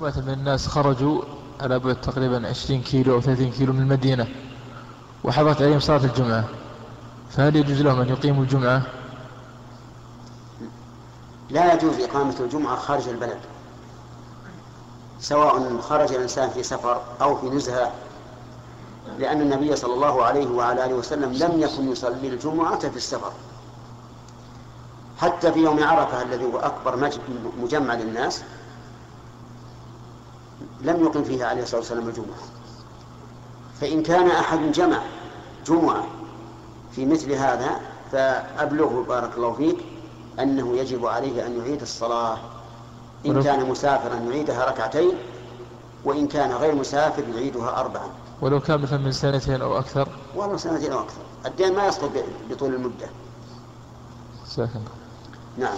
مثلا من الناس خرجوا على بعد تقريبا 20 كيلو أو 30 كيلو من المدينة وحضرت عليهم صلاة الجمعة. فهل يجوز لهم أن يقيموا الجمعة؟ لا يجوز إقامة الجمعة خارج البلد سواء خرج الإنسان في سفر أو في نزهة لأن النبي صلى الله عليه وعلى آله وسلم لم يكن يصلي الجمعة في السفر. حتى في يوم عرفة الذي هو أكبر مجمع للناس لم يقم فيه عليه الصلاة والسلام الجمعة. فإن كان أحد جمع جمعة في مثل هذا فأبلغه بارك الله فيك أنه يجب عليه أن يعيد الصلاة. إن كان مسافرا يعيدها ركعتين وإن كان غير مسافر يعيدها أربعا. ولو كان مثلا من سنتين أو أكثر. ولو سنتين أو أكثر. الدين ما يسقط بطول المدة. ساكن نعم.